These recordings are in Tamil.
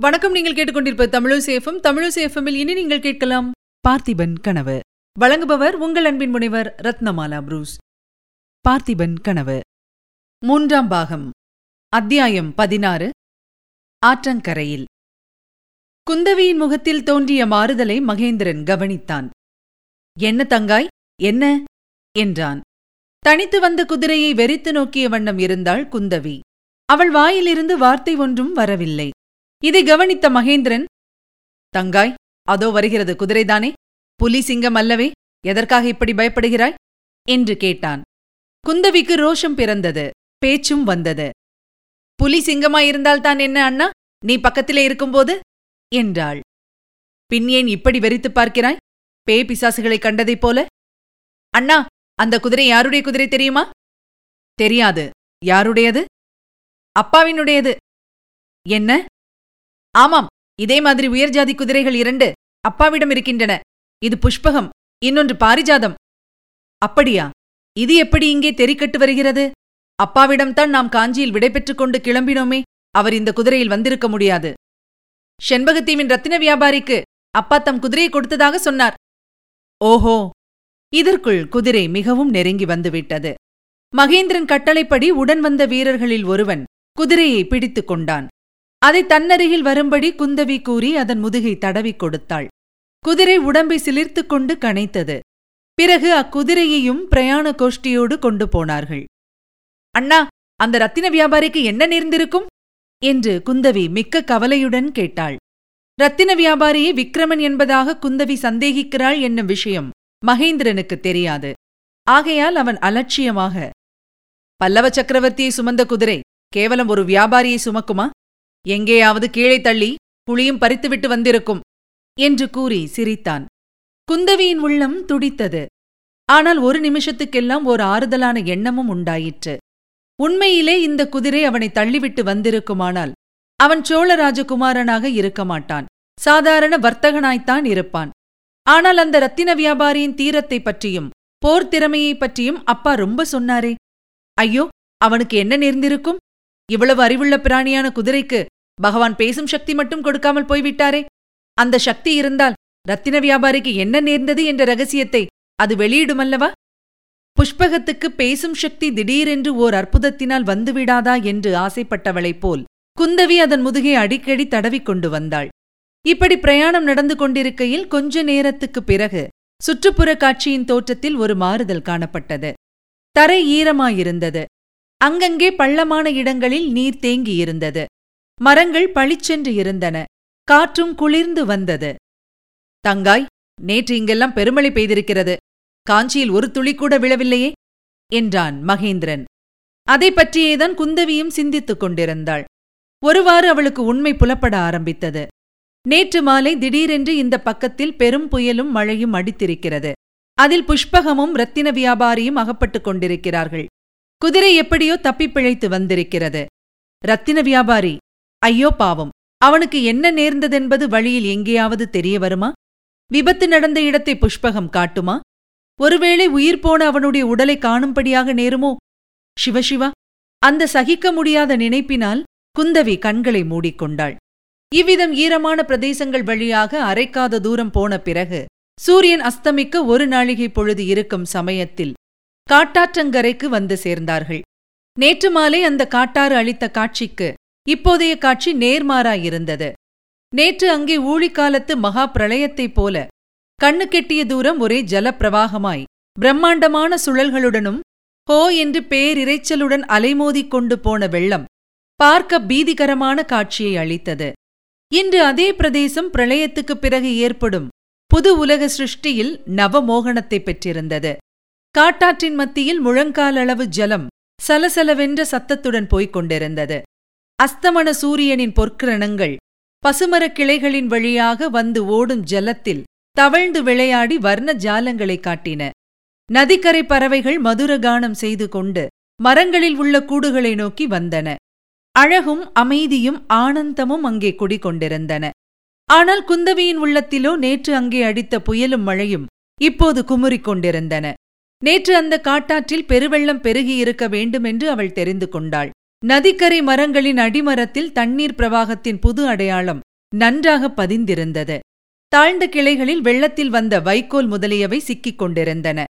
வணக்கம் நீங்கள் கேட்டுக்கொண்டிருப்ப தமிழசேஃபம் தமிழசேஃபமில் இனி நீங்கள் கேட்கலாம் பார்த்திபன் கனவு. வழங்குபவர் உங்கள் அன்பின் முனைவர் ரத்னமாலா புரூஸ். பார்த்திபன் கனவு. மூன்றாம் பாகம். அத்தியாயம் பதினாறு. ஆற்றங்கரையில். குந்தவியின் முகத்தில் தோன்றிய மாறுதலை மகேந்திரன் கவனித்தான். என்ன தங்காய்? என்ன? என்றான். தனித்து வந்த குதிரையை வெறித்து நோக்கிய வண்ணம் இருந்தாள் குந்தவி. அவள் வாயிலிருந்து வார்த்தை ஒன்றும் வரவில்லை. இதை கவனித்த மகேந்திரன் தங்காய் அதோ வருகிறது குதிரைதானே? புலி சிங்கம் அல்லவே எதற்காக இப்படி பயப்படுகிறாய்? என்று கேட்டான். குந்தவிக்கு ரோஷம் பிறந்தது பேச்சும் வந்தது. புலி சிங்கமாயிருந்தால்தான் என்ன அண்ணா? நீ பக்கத்திலே இருக்கும்போது? என்றாள். பின் ஏன் இப்படி வெறித்துப் பார்க்கிறாய்? பே பிசாசுகளைக் கண்டதைப் போல? அண்ணா அந்த குதிரை யாருடைய குதிரை தெரியுமா? தெரியாது. யாருடையது? அப்பாவினுடையது. என்ன? ஆமாம் இதே மாதிரி உயர்ஜாதி குதிரைகள் இரண்டு அப்பாவிடம் இருக்கின்றன. இது புஷ்பகம் இன்னொன்று பாரிஜாதம். அப்படியா? இது எப்படி இங்கே தெரிக்கட்டு வருகிறது? அப்பாவிடம்தான் நாம் காஞ்சியில் விடைபெற்றுக் கொண்டு கிளம்பினோமே அவர் இந்த குதிரையில் வந்திருக்க முடியாது. செண்பகத்தீவின் ரத்தின வியாபாரிக்கு அப்பா தம் குதிரையை கொடுத்ததாக சொன்னார். ஓஹோ! இதற்குள் குதிரை மிகவும் நெருங்கி வந்துவிட்டது. மகேந்திரன் கட்டளைப்படி உடன் வந்த வீரர்களில் ஒருவன் குதிரையை பிடித்துக் கொண்டான். அதை தன்னருகில் வரும்படி குந்தவி கூறி அதன் முதுகை தடவிக் கொடுத்தாள். குதிரை உடம்பை சிலிர்த்துக் கொண்டு கனைத்தது. பிறகு அக்குதிரையையும் பிரயாண கோஷ்டியோடு கொண்டு போனார்கள். அண்ணா அந்த ரத்தின வியாபாரிக்கு என்ன நேர்ந்திருக்கும்? என்று குந்தவி மிக்க கவலையுடன் கேட்டாள். ரத்தின வியாபாரியை விக்ரமன் என்பதாக குந்தவி சந்தேகிக்கிறாள் என்னும் விஷயம் மகேந்திரனுக்கு தெரியாது. ஆகையால் அவன் அலட்சியமாக பல்லவ சக்கரவர்த்தியை சுமந்த குதிரை கேவலம் ஒரு வியாபாரியை சுமக்குமா? எங்கேயாவது கீழே தள்ளி புளியும் பறித்துவிட்டு வந்திருக்கும் என்று கூறி சிரித்தான். குந்தவியின் உள்ளம் துடித்தது. ஆனால் ஒரு நிமிஷத்துக்கெல்லாம் ஓர் ஆறுதலான எண்ணமும் உண்டாயிற்று. உண்மையிலே இந்த குதிரை அவனை தள்ளிவிட்டு வந்திருக்குமானால் அவன் சோழ ராஜகுமாரனாக இருக்க மாட்டான். சாதாரண வர்த்தகனாய்த்தான் இருப்பான். ஆனால் அந்த ரத்தின வியாபாரியின் தீரத்தைப் பற்றியும் போர்த்திறமையைப் பற்றியும் அப்பா ரொம்ப சொன்னாரே. ஐயோ அவனுக்கு என்ன நேர்ந்திருக்கும்? இவ்வளவு அறிவுள்ள பிராணியான குதிரைக்கு பகவான் பேசும் சக்தி மட்டும் கொடுக்காமல் போய்விட்டாரே? அந்த சக்தி இருந்தால் ரத்தின வியாபாரிக்கு என்ன நேர்ந்தது என்ற ரகசியத்தை அது வெளியிடுமல்லவா? புஷ்பகத்துக்கு பேசும் சக்தி திடீரென்று ஓர் அற்புதத்தினால் வந்துவிடாதா என்று ஆசைப்பட்டவளைப் போல் குந்தவி அதன் முதுகை அடிக்கடி தடவிக் கொண்டு வந்தாள். இப்படி பிரயாணம் நடந்து கொண்டிருக்கையில் கொஞ்ச நேரத்துக்குப் பிறகு சுற்றுப்புற காட்சியின் தோற்றத்தில் ஒரு மாறுதல் காணப்பட்டது. தரை ஈரமாயிருந்தது. அங்கங்கே பள்ளமான இடங்களில் நீர் தேங்கியிருந்தது. மரங்கள் பளிச்சென்று இருந்தன. காற்றும் குளிர்ந்து வந்தது. தங்காய் நேற்று இங்கெல்லாம் பெருமழை பெய்திருக்கிறது. காஞ்சியில் ஒரு துளி கூட விழவில்லையே? என்றான் மகேந்திரன். அதை பற்றியேதான் குந்தவியும் சிந்தித்துக் கொண்டிருந்தாள். ஒருவாறு அவளுக்கு உண்மை புலப்பட ஆரம்பித்தது. நேற்று மாலை திடீரென்று இந்த பக்கத்தில் பெரும் புயலும் மழையும் அடித்திருக்கிறது. அதில் புஷ்பகமும் ரத்தின வியாபாரியும் அகப்பட்டுக் கொண்டிருக்கிறார்கள். குதிரை எப்படியோ தப்பிப் பிழைத்து வந்திருக்கிறது. ரத்தின வியாபாரி ஐயோ பாவம் அவனுக்கு என்ன நேர்ந்ததென்பது வழியில் எங்கேயாவது தெரிய வருமா? விபத்து நடந்த இடத்தை புஷ்பகம் காட்டுமா? ஒருவேளை உயிர் போன அவனுடைய உடலை காணும்படியாக நேருமோ? சிவசிவா அந்த சகிக்க முடியாத நினைப்பினால் குந்தவி கண்களை மூடிக்கொண்டாள். இவ்விதம் ஈரமான பிரதேசங்கள் வழியாக அரைக்காத தூரம் போன பிறகு சூரியன் அஸ்தமிக்க ஒரு நாழிகை பொழுது இருக்கும் சமயத்தில் காட்டாற்றங்கரைக்கு வந்து சேர்ந்தார்கள். நேற்று மாலை அந்த காட்டாறு அளித்த காட்சிக்கு இப்போதைய காட்சி நேர்மாறாயிருந்தது. நேற்று அங்கே ஊழிக்காலத்து மகா பிரளயத்தைப் போல கண்ணு கெட்டிய தூரம் ஒரே ஜலப்பிரவாகமாய் பிரம்மாண்டமான சுழல்களுடனும் ஹோ என்று பேரிரைச்சலுடன் அலைமோதிக் கொண்டு போன வெள்ளம் பார்க்க பீதிகரமான காட்சியை அளித்தது. இன்று அதே பிரதேசம் பிரளயத்துக்குப் பிறகு ஏற்படும் புது உலக சிருஷ்டியில் நவமோகனத்தைப் பெற்றிருந்தது. காட்டாற்றின் மத்தியில் முழங்காலளவு ஜலம் சலசலவென்ற சத்தத்துடன் போய்க் கொண்டிருந்தது. அஸ்தமன சூரியனின் பொற்கிரணங்கள் பசுமரக் கிளைகளின் வழியாக வந்து ஓடும் ஜலத்தில் தவழ்ந்து விளையாடி வர்ண ஜாலங்களை காட்டின. நதிக்கரை பறவைகள் மதுரகானம் செய்து கொண்டு மரங்களில் உள்ள கூடுகளை நோக்கி வந்தன. அழகும் அமைதியும் ஆனந்தமும் அங்கே குடிகொண்டிருந்தன. ஆனால் குந்தவியின் உள்ளத்திலோ நேற்று அங்கே அடித்த புயலும் மழையும் இப்போது குமுறிக் கொண்டிருந்தன. நேற்று அந்த காட்டாற்றில் பெருவெள்ளம் பெருகியிருக்க வேண்டுமென்று அவள் தெரிந்து கொண்டாள். நதிக்கரை மரங்களின் அடிமரத்தில் தண்ணீர் பிரவாகத்தின் புது அடையாளம் நன்றாக பதிந்திருந்தது. தாழ்ந்த கிளைகளில் வெள்ளத்தில் வந்த வைக்கோல் முதலியவை சிக்கிக் கொண்டிருந்தன.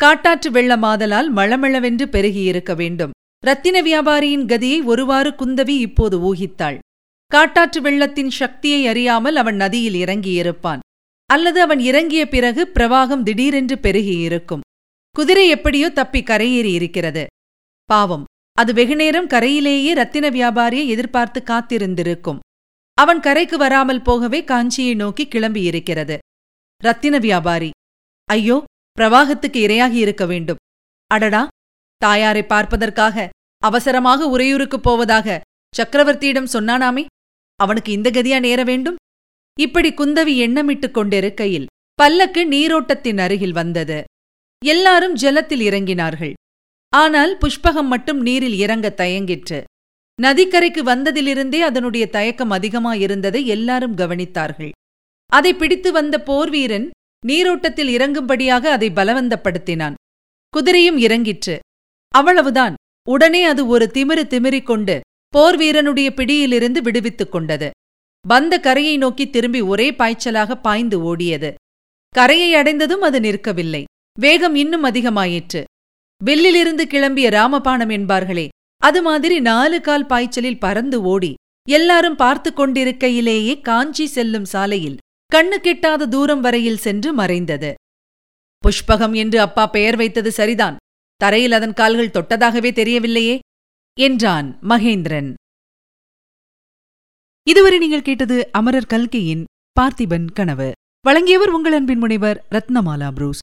காட்டாற்று வெள்ளமாதலால் மளமளவென்று பெருகியிருக்க வேண்டும். ரத்தின வியாபாரியின் கதியை ஒருவாறு குந்தவி இப்போது ஊகித்தாள். காட்டாற்று வெள்ளத்தின் சக்தியை அறியாமல் அவன் நதியில் இறங்கியிருப்பான். அல்லது அவன் இறங்கிய பிறகு பிரவாகம் திடீரென்று பெருகியிருக்கும் குதிரை எப்படியோ தப்பி கரையேறி இருக்கிறது. பாவம். அது வெகுநேரம் கரையிலேயே ரத்தின வியாபாரியை எதிர்பார்த்து காத்திருந்திருக்கும். அவன் கரைக்கு வராமல் போகவே காஞ்சியை நோக்கி கிளம்பியிருக்கிறது ரத்தின வியாபாரி. ஐயோ பிரவாகத்துக்கு இரையாகி இருக்க வேண்டும். அடடா! தாயாரை பார்ப்பதற்காக அவசரமாக உறையூருக்குப் போவதாக சக்கரவர்த்தியிடம் சொன்னானாமே? அவனுக்கு இந்த கதியா நேர வேண்டும்? இப்படி குந்தவி எண்ணமிட்டுக் கொண்டிருக்கையில் பல்லக்கு நீரோட்டத்தின் அருகில் வந்தது. எல்லாரும் ஜலத்தில் இறங்கினார்கள். ஆனால் புஷ்பகம் மட்டும் நீரில் இறங்க தயங்கிற்று. நதிக்கரைக்கு வந்ததிலிருந்தே அதனுடைய தயக்கம் அதிகமாயிருந்ததை எல்லாரும் கவனித்தார்கள். அதை பிடித்து வந்த போர்வீரன் நீரோட்டத்தில் இறங்கும்படியாக அதை பலவந்தப்படுத்தினான். குதிரையும் இறங்கிற்று. அவ்வளவுதான். உடனே அது ஒரு திமிரு திமிரிக் கொண்டு போர்வீரனுடைய பிடியிலிருந்து விடுவித்துக் கொண்டது. வந்த கரையை நோக்கி திரும்பி ஒரே பாய்ச்சலாக பாய்ந்து ஓடியது. கரையை அடைந்ததும் அது நிற்கவில்லை. வேகம் இன்னும் அதிகமாயிற்று. வில்லிலிருந்து கிளம்பிய ராமபாணம் என்பார்களே அது மாதிரி நாலு கால் பாய்ச்சலில் பறந்து ஓடி எல்லாரும் பார்த்து கொண்டிருக்கையிலேயே காஞ்சி செல்லும் சாலையில் கண்ணு கெட்டாத தூரம் வரையில் சென்று மறைந்தது. புஷ்பகம் என்று அப்பா பெயர் வைத்தது சரிதான் தரையில் அதன் கால்கள் தொட்டதாகவே தெரியவில்லையே என்றான் மகேந்திரன். இதுவரை நீங்கள் கேட்டது அமரர் கல்கையின் பார்த்திபன் கனவு. வழங்கியவர் உங்கள் அன்பின் முனைவர் ரத்னமாலா புரூஸ்.